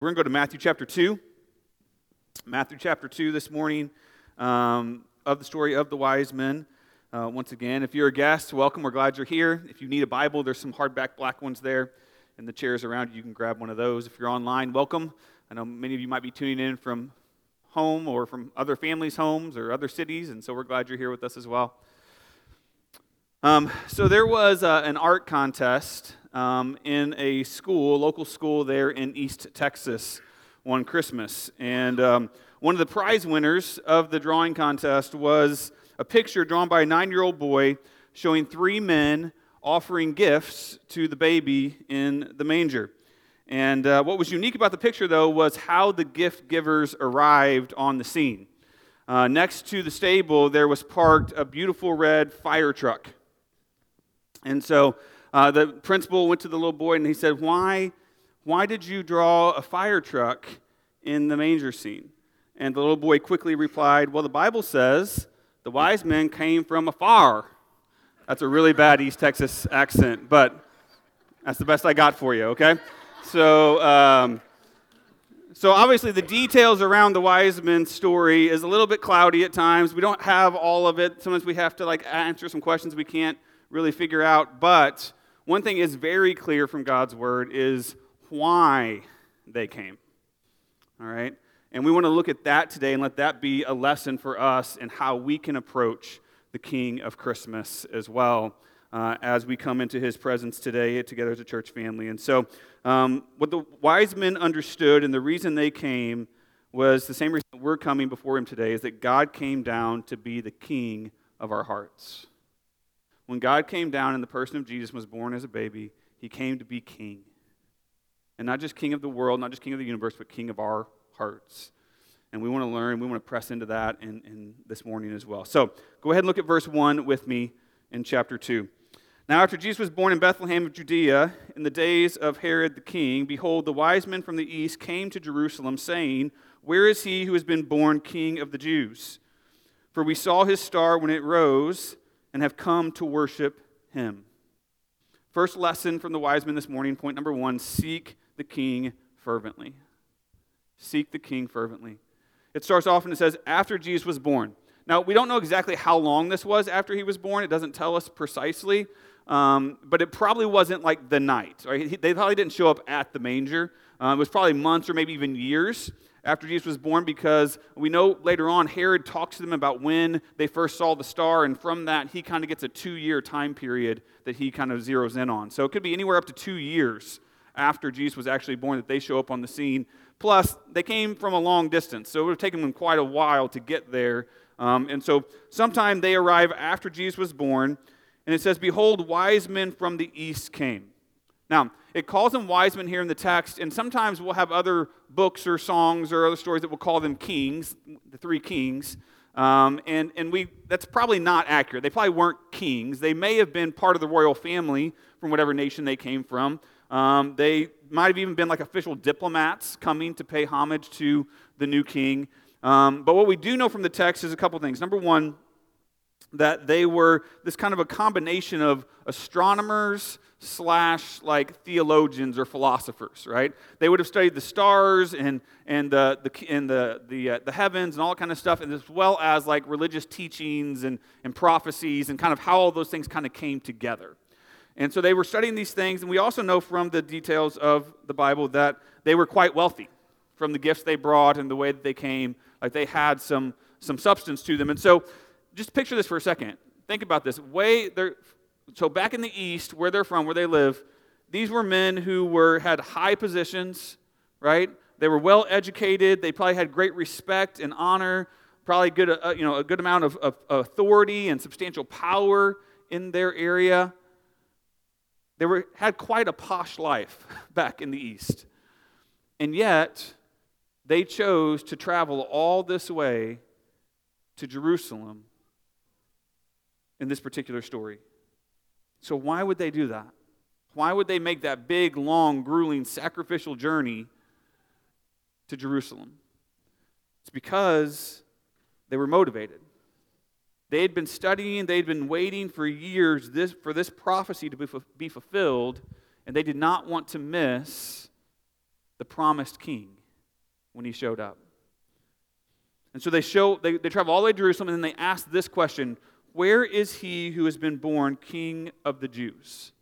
We're going to go to Matthew chapter 2. Matthew chapter 2 this morning um, of the story of the wise men. Uh, once again, if you're a guest, welcome. We're glad you're here. If you need a Bible, there's some hardback black ones there and the chairs around you. You can grab one of those. If you're online, welcome. I know many of you might be tuning in from home or from other families' homes or other cities, and so we're glad you're here with us as well. Um, so there was uh, an art contest um, in a school, local school there in East Texas, one Christmas, and um, one of the prize winners of the drawing contest was a picture drawn by a nine-year-old boy showing three men offering gifts to the baby in the manger. And uh, what was unique about the picture, though, was how the gift givers arrived on the scene. Uh, next to the stable, there was parked a beautiful red fire truck. And so uh, the principal went to the little boy and he said, why, why did you draw a fire truck in the manger scene? And the little boy quickly replied, Well, the Bible says the wise men came from afar. That's a really bad East Texas accent, but that's the best I got for you, okay? So, um, so obviously the details around the wise men story is a little bit cloudy at times. We don't have all of it. Sometimes we have to like answer some questions we can't really figure out. But one thing is very clear from God's word is why they came. All right? And we want to look at that today and let that be a lesson for us and how we can approach the King of Christmas as well uh, as we come into his presence today together as a church family. And so, um, what the wise men understood and the reason they came was the same reason we're coming before him today is that God came down to be the King of our hearts. When God came down and the person of Jesus was born as a baby, he came to be king. And not just king of the world, not just king of the universe, but king of our hearts. And we want to learn, we want to press into that in, in this morning as well. So go ahead and look at verse 1 with me in chapter 2. Now, after Jesus was born in Bethlehem of Judea, in the days of Herod the king, behold, the wise men from the east came to Jerusalem, saying, Where is he who has been born king of the Jews? For we saw his star when it rose and have come to worship him. First lesson from the wise men this morning, point number one seek the king fervently. Seek the king fervently. It starts off and it says, after Jesus was born. Now, we don't know exactly how long this was after he was born. It doesn't tell us precisely, um, but it probably wasn't like the night. Right? They probably didn't show up at the manger. Uh, it was probably months or maybe even years after Jesus was born because we know later on Herod talks to them about when they first saw the star, and from that, he kind of gets a two year time period that he kind of zeroes in on. So it could be anywhere up to two years after Jesus was actually born that they show up on the scene. Plus, they came from a long distance, so it would have taken them quite a while to get there. Um, and so, sometime they arrive after Jesus was born, and it says, Behold, wise men from the east came. Now, it calls them wise men here in the text, and sometimes we'll have other books or songs or other stories that will call them kings, the three kings. Um, and and we, that's probably not accurate. They probably weren't kings. They may have been part of the royal family from whatever nation they came from. Um, they might have even been like official diplomats coming to pay homage to the new king. Um, but what we do know from the text is a couple things. Number one, that they were this kind of a combination of astronomers slash like theologians or philosophers, right? They would have studied the stars and, and, the, the, and the, the, uh, the heavens and all that kind of stuff, and as well as like religious teachings and, and prophecies and kind of how all those things kind of came together. And so they were studying these things, and we also know from the details of the Bible that they were quite wealthy from the gifts they brought and the way that they came. Like they had some, some substance to them. And so just picture this for a second. Think about this. Way they're, so back in the east, where they're from, where they live, these were men who were had high positions, right? They were well educated. They probably had great respect and honor. Probably good, uh, you know, a good amount of, of authority and substantial power in their area. They were, had quite a posh life back in the east, and yet they chose to travel all this way to Jerusalem in this particular story. So, why would they do that? Why would they make that big, long, grueling, sacrificial journey to Jerusalem? It's because they were motivated. They had been studying, they'd been waiting for years this, for this prophecy to be, be fulfilled, and they did not want to miss the promised king when he showed up. And so they show they, they travel all the way to Jerusalem and then they ask this question Where is he who has been born king of the Jews?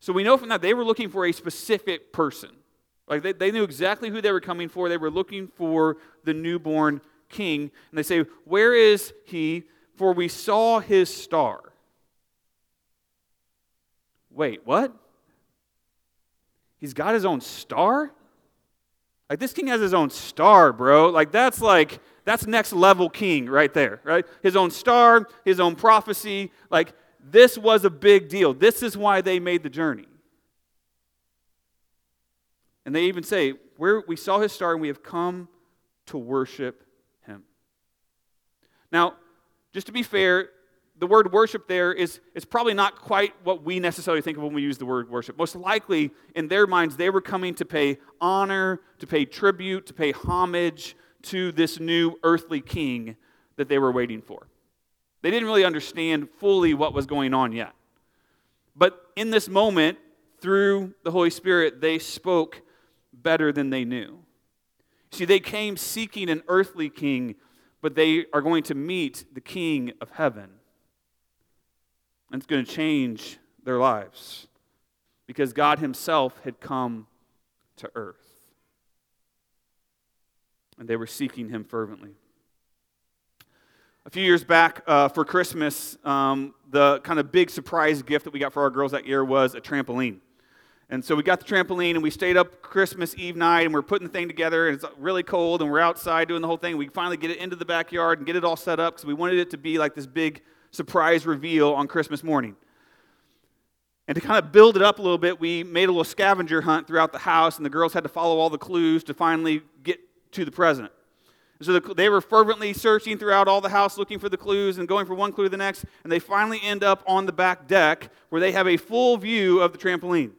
So we know from that they were looking for a specific person. Like they, they knew exactly who they were coming for. They were looking for the newborn king. And they say, Where is he? For we saw his star. Wait, what? He's got his own star? Like this king has his own star, bro. Like that's like that's next level king right there, right? His own star, his own prophecy. Like this was a big deal. This is why they made the journey. And they even say, we saw his star and we have come to worship him. Now, just to be fair, the word worship there is, is probably not quite what we necessarily think of when we use the word worship. Most likely, in their minds, they were coming to pay honor, to pay tribute, to pay homage to this new earthly king that they were waiting for. They didn't really understand fully what was going on yet. But in this moment, through the Holy Spirit, they spoke better than they knew. See, they came seeking an earthly king, but they are going to meet the king of heaven. And it's going to change their lives because God Himself had come to earth. And they were seeking Him fervently. A few years back uh, for Christmas, um, the kind of big surprise gift that we got for our girls that year was a trampoline. And so we got the trampoline and we stayed up Christmas Eve night and we're putting the thing together and it's really cold and we're outside doing the whole thing. We finally get it into the backyard and get it all set up because we wanted it to be like this big surprise reveal on Christmas morning. And to kind of build it up a little bit, we made a little scavenger hunt throughout the house, and the girls had to follow all the clues to finally get to the present. So the, they were fervently searching throughout all the house looking for the clues and going from one clue to the next, and they finally end up on the back deck where they have a full view of the trampoline.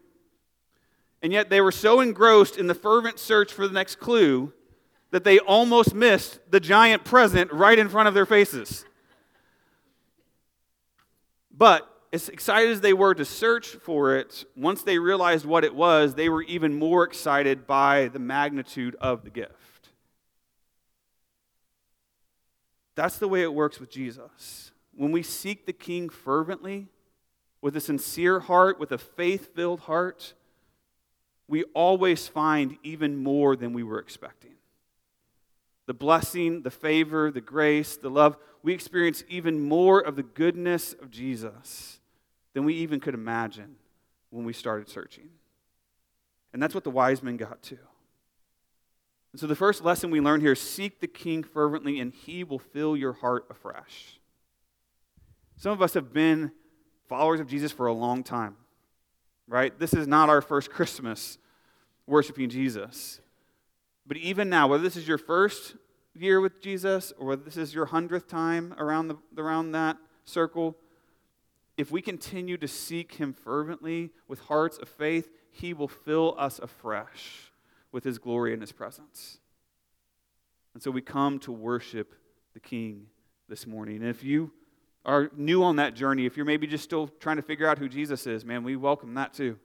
And yet they were so engrossed in the fervent search for the next clue that they almost missed the giant present right in front of their faces. But as excited as they were to search for it, once they realized what it was, they were even more excited by the magnitude of the gift. That's the way it works with Jesus. When we seek the King fervently, with a sincere heart, with a faith filled heart, we always find even more than we were expecting. The blessing, the favor, the grace, the love, we experience even more of the goodness of Jesus than we even could imagine when we started searching. And that's what the wise men got to. And so the first lesson we learn here is seek the king fervently, and he will fill your heart afresh. Some of us have been followers of Jesus for a long time, right? This is not our first Christmas worshiping Jesus. But even now, whether this is your first year with Jesus or whether this is your hundredth time around, the, around that circle, if we continue to seek Him fervently with hearts of faith, He will fill us afresh with His glory and His presence. And so we come to worship the King this morning. And if you are new on that journey, if you're maybe just still trying to figure out who Jesus is, man, we welcome that too.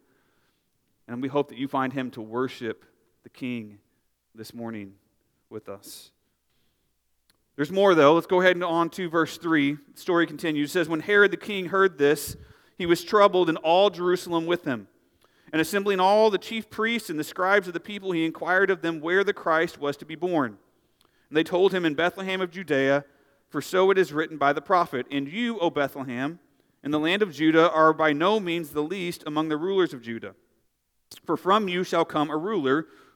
And we hope that you find Him to worship the King this morning with us. There's more, though. Let's go ahead and on to verse 3. The story continues. It says, When Herod the king heard this, he was troubled, and all Jerusalem with him. And assembling all the chief priests and the scribes of the people, he inquired of them where the Christ was to be born. And they told him in Bethlehem of Judea, for so it is written by the prophet, And you, O Bethlehem, in the land of Judah, are by no means the least among the rulers of Judah. For from you shall come a ruler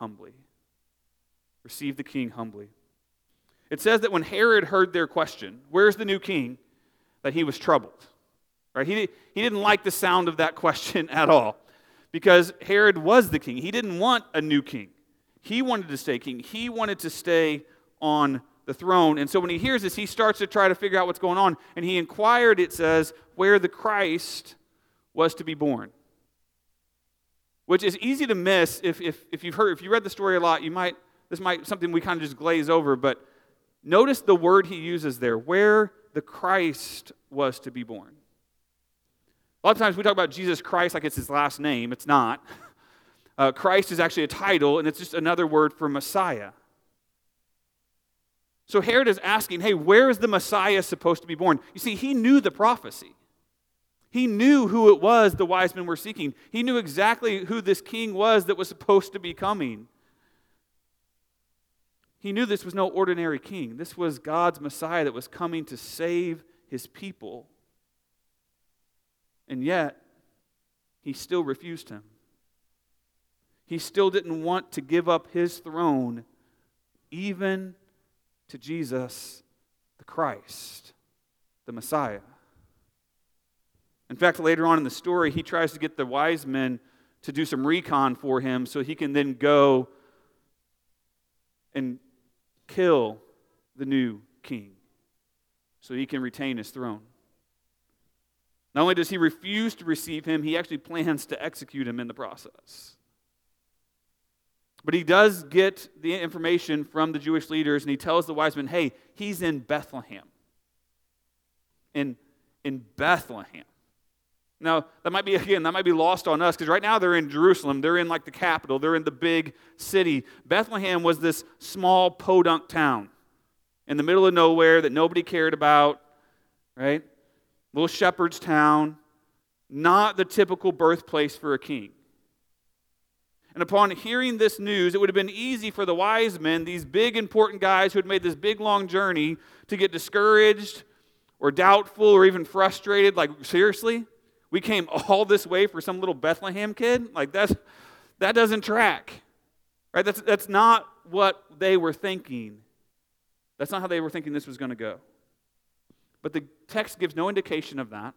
humbly receive the king humbly. It says that when Herod heard their question, Where's the new king? that he was troubled. Right? He, he didn't like the sound of that question at all because Herod was the king. He didn't want a new king. He wanted to stay king, he wanted to stay on the throne. And so when he hears this, he starts to try to figure out what's going on. And he inquired, it says, where the Christ was to be born. Which is easy to miss if, if, if you've heard, if you read the story a lot, you might, this might something we kind of just glaze over, but notice the word he uses there, where the Christ was to be born. A lot of times we talk about Jesus Christ like it's his last name. It's not. Uh, Christ is actually a title, and it's just another word for Messiah. So Herod is asking, hey, where is the Messiah supposed to be born? You see, he knew the prophecy. He knew who it was the wise men were seeking. He knew exactly who this king was that was supposed to be coming. He knew this was no ordinary king. This was God's Messiah that was coming to save his people. And yet, he still refused him. He still didn't want to give up his throne, even to Jesus, the Christ, the Messiah. In fact, later on in the story, he tries to get the wise men to do some recon for him so he can then go and kill the new king so he can retain his throne. Not only does he refuse to receive him, he actually plans to execute him in the process. But he does get the information from the Jewish leaders, and he tells the wise men, hey, he's in Bethlehem. In, in Bethlehem. Now, that might be, again, that might be lost on us because right now they're in Jerusalem. They're in like the capital, they're in the big city. Bethlehem was this small podunk town in the middle of nowhere that nobody cared about, right? little shepherd's town, not the typical birthplace for a king. And upon hearing this news, it would have been easy for the wise men, these big important guys who had made this big long journey, to get discouraged or doubtful or even frustrated. Like, seriously? We came all this way for some little Bethlehem kid? Like, that's, that doesn't track. Right? That's, that's not what they were thinking. That's not how they were thinking this was going to go. But the text gives no indication of that.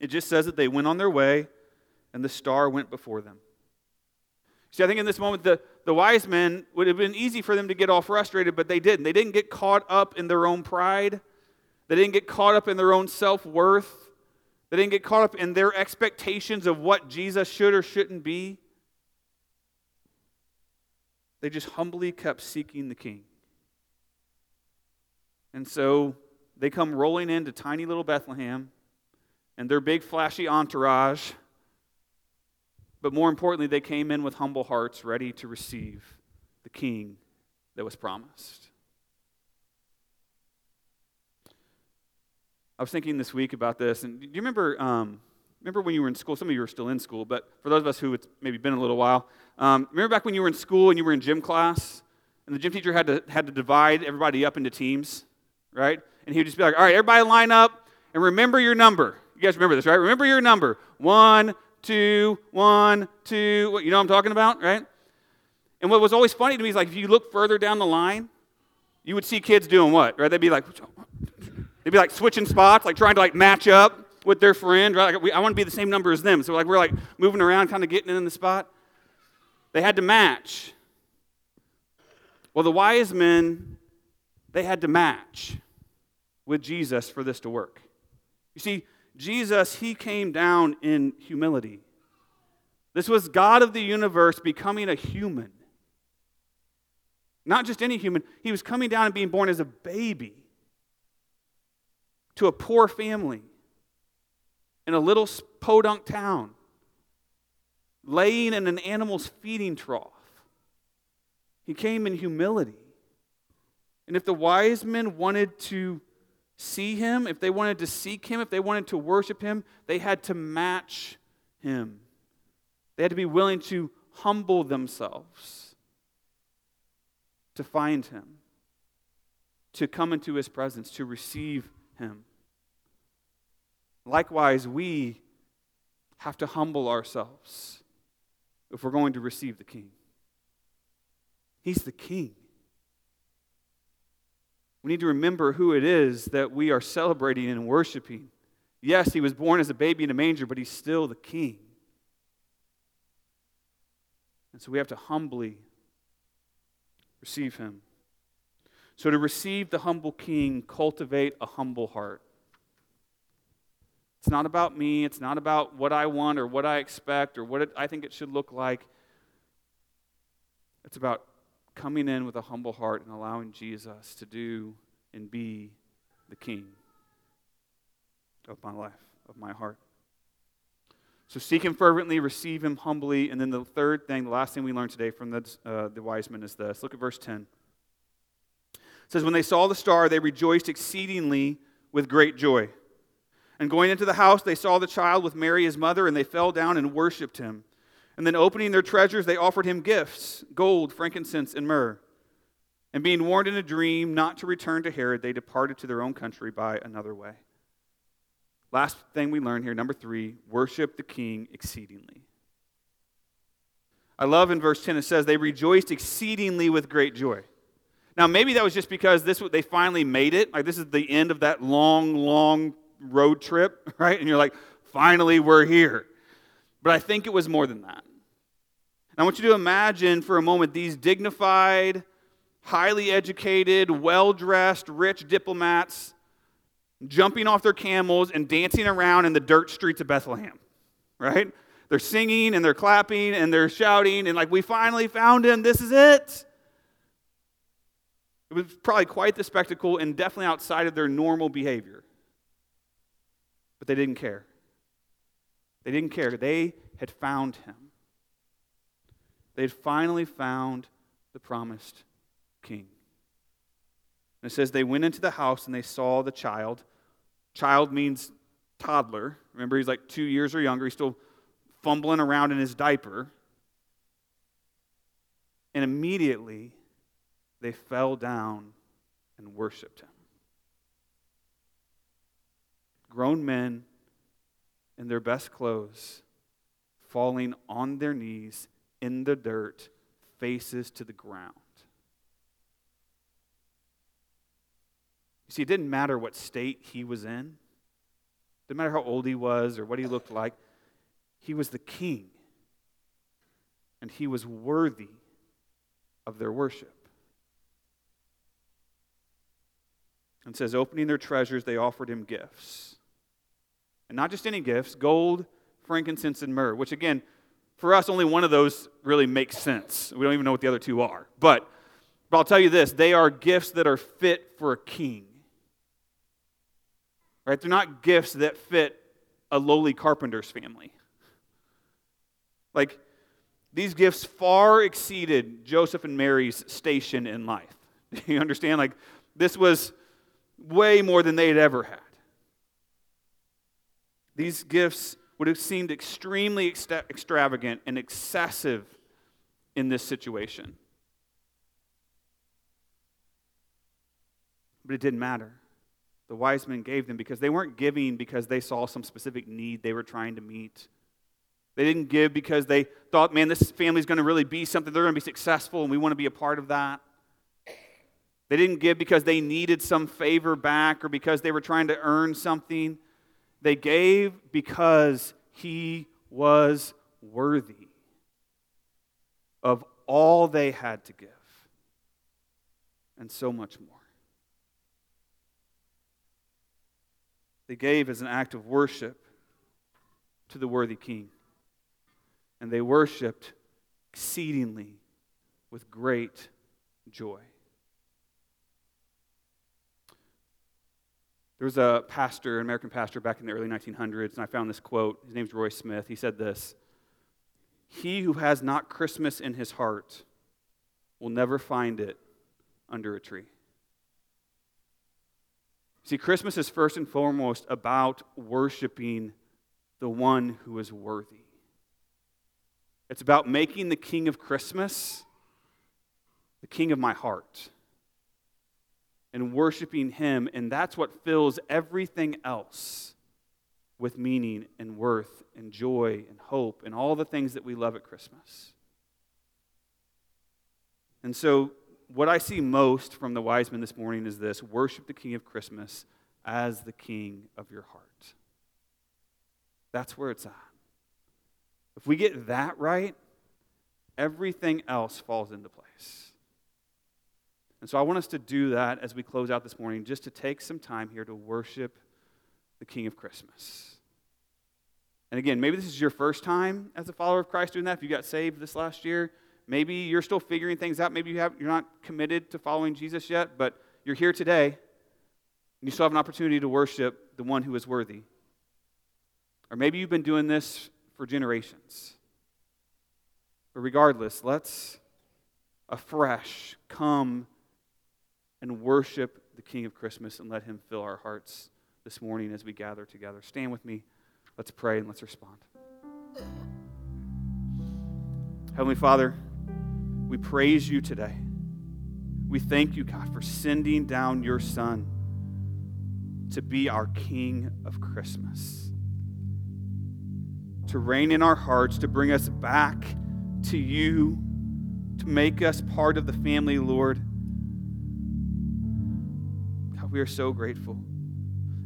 It just says that they went on their way and the star went before them. See, I think in this moment, the, the wise men would have been easy for them to get all frustrated, but they didn't. They didn't get caught up in their own pride, they didn't get caught up in their own self worth, they didn't get caught up in their expectations of what Jesus should or shouldn't be. They just humbly kept seeking the king. And so they come rolling into tiny little Bethlehem and their big flashy entourage. But more importantly, they came in with humble hearts, ready to receive the king that was promised. I was thinking this week about this, and do you remember? Um, remember when you were in school? Some of you are still in school, but for those of us who it's maybe been a little while, um, remember back when you were in school and you were in gym class, and the gym teacher had to had to divide everybody up into teams, right? and he would just be like, all right, everybody line up and remember your number. You guys remember this, right? Remember your number. One, two, one, two. You know what I'm talking about, right? And what was always funny to me is like if you look further down the line, you would see kids doing what, right? They'd be like, they'd be like switching spots, like trying to like match up with their friend, right? Like, we, I want to be the same number as them. So like we're like moving around, kind of getting in the spot. They had to match. Well, the wise men, they had to match with Jesus for this to work. You see, Jesus, he came down in humility. This was God of the universe becoming a human. Not just any human, he was coming down and being born as a baby to a poor family in a little podunk town, laying in an animal's feeding trough. He came in humility. And if the wise men wanted to see him, if they wanted to seek him, if they wanted to worship him, they had to match him. They had to be willing to humble themselves to find him, to come into his presence, to receive him. Likewise, we have to humble ourselves if we're going to receive the king. He's the king. We need to remember who it is that we are celebrating and worshiping. Yes, he was born as a baby in a manger, but he's still the king. And so we have to humbly Receive him. So, to receive the humble king, cultivate a humble heart. It's not about me. It's not about what I want or what I expect or what it, I think it should look like. It's about coming in with a humble heart and allowing Jesus to do and be the king of my life, of my heart. So seek him fervently, receive him humbly. And then the third thing, the last thing we learned today from the, uh, the wise men is this. Look at verse 10. Says, When they saw the star, they rejoiced exceedingly with great joy. And going into the house, they saw the child with Mary, his mother, and they fell down and worshiped him. And then, opening their treasures, they offered him gifts gold, frankincense, and myrrh. And being warned in a dream not to return to Herod, they departed to their own country by another way. Last thing we learn here, number three, worship the king exceedingly. I love in verse 10 it says, they rejoiced exceedingly with great joy. Now, maybe that was just because this they finally made it. Like this is the end of that long, long road trip, right? And you're like, finally, we're here. But I think it was more than that. And I want you to imagine for a moment these dignified, highly educated, well dressed, rich diplomats jumping off their camels and dancing around in the dirt streets of Bethlehem, right? They're singing and they're clapping and they're shouting and like, we finally found him. This is it. It was probably quite the spectacle and definitely outside of their normal behavior. But they didn't care. They didn't care. They had found him. They had finally found the promised king. And it says they went into the house and they saw the child Child means toddler. Remember, he's like two years or younger. He's still fumbling around in his diaper. And immediately they fell down and worshiped him. Grown men in their best clothes, falling on their knees in the dirt, faces to the ground. You see, it didn't matter what state he was in, it didn't matter how old he was or what he looked like. He was the king, and he was worthy of their worship. And says, opening their treasures, they offered him gifts. And not just any gifts gold, frankincense, and myrrh, which again, for us, only one of those really makes sense. We don't even know what the other two are. But, but I'll tell you this they are gifts that are fit for a king. Right? They're not gifts that fit a lowly carpenter's family. Like, these gifts far exceeded Joseph and Mary's station in life. you understand? Like, this was way more than they had ever had. These gifts would have seemed extremely extra- extravagant and excessive in this situation. But it didn't matter the wise men gave them because they weren't giving because they saw some specific need they were trying to meet. They didn't give because they thought, man, this family's going to really be something. They're going to be successful and we want to be a part of that. They didn't give because they needed some favor back or because they were trying to earn something. They gave because he was worthy of all they had to give and so much more. they gave as an act of worship to the worthy king. And they worshiped exceedingly with great joy. There was a pastor, an American pastor back in the early 1900s, and I found this quote. His name's Roy Smith. He said this He who has not Christmas in his heart will never find it under a tree. See, Christmas is first and foremost about worshiping the one who is worthy. It's about making the king of Christmas the king of my heart and worshiping him, and that's what fills everything else with meaning and worth and joy and hope and all the things that we love at Christmas. And so what I see most from the wise men this morning is this worship the King of Christmas as the King of your heart. That's where it's at. If we get that right, everything else falls into place. And so I want us to do that as we close out this morning, just to take some time here to worship the King of Christmas. And again, maybe this is your first time as a follower of Christ doing that. If you got saved this last year, maybe you're still figuring things out. Maybe you have, you're not committed to following Jesus yet, but you're here today, and you still have an opportunity to worship the one who is worthy. Or maybe you've been doing this for generations. But regardless, let's afresh come and worship the King of Christmas and let him fill our hearts this morning as we gather together. Stand with me. Let's pray and let's respond. Heavenly Father, we praise you today. We thank you, God, for sending down your Son to be our King of Christmas, to reign in our hearts, to bring us back to you, to make us part of the family, Lord we are so grateful.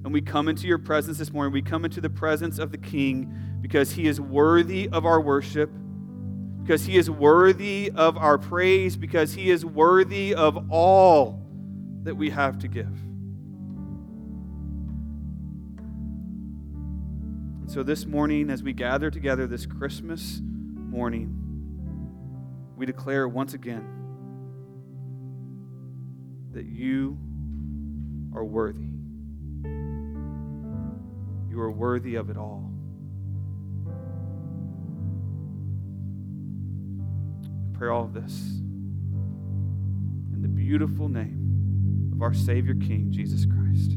And we come into your presence this morning. We come into the presence of the King because he is worthy of our worship, because he is worthy of our praise, because he is worthy of all that we have to give. And so this morning, as we gather together this Christmas morning, we declare once again that you are worthy. You are worthy of it all. I pray all of this in the beautiful name of our Savior King, Jesus Christ.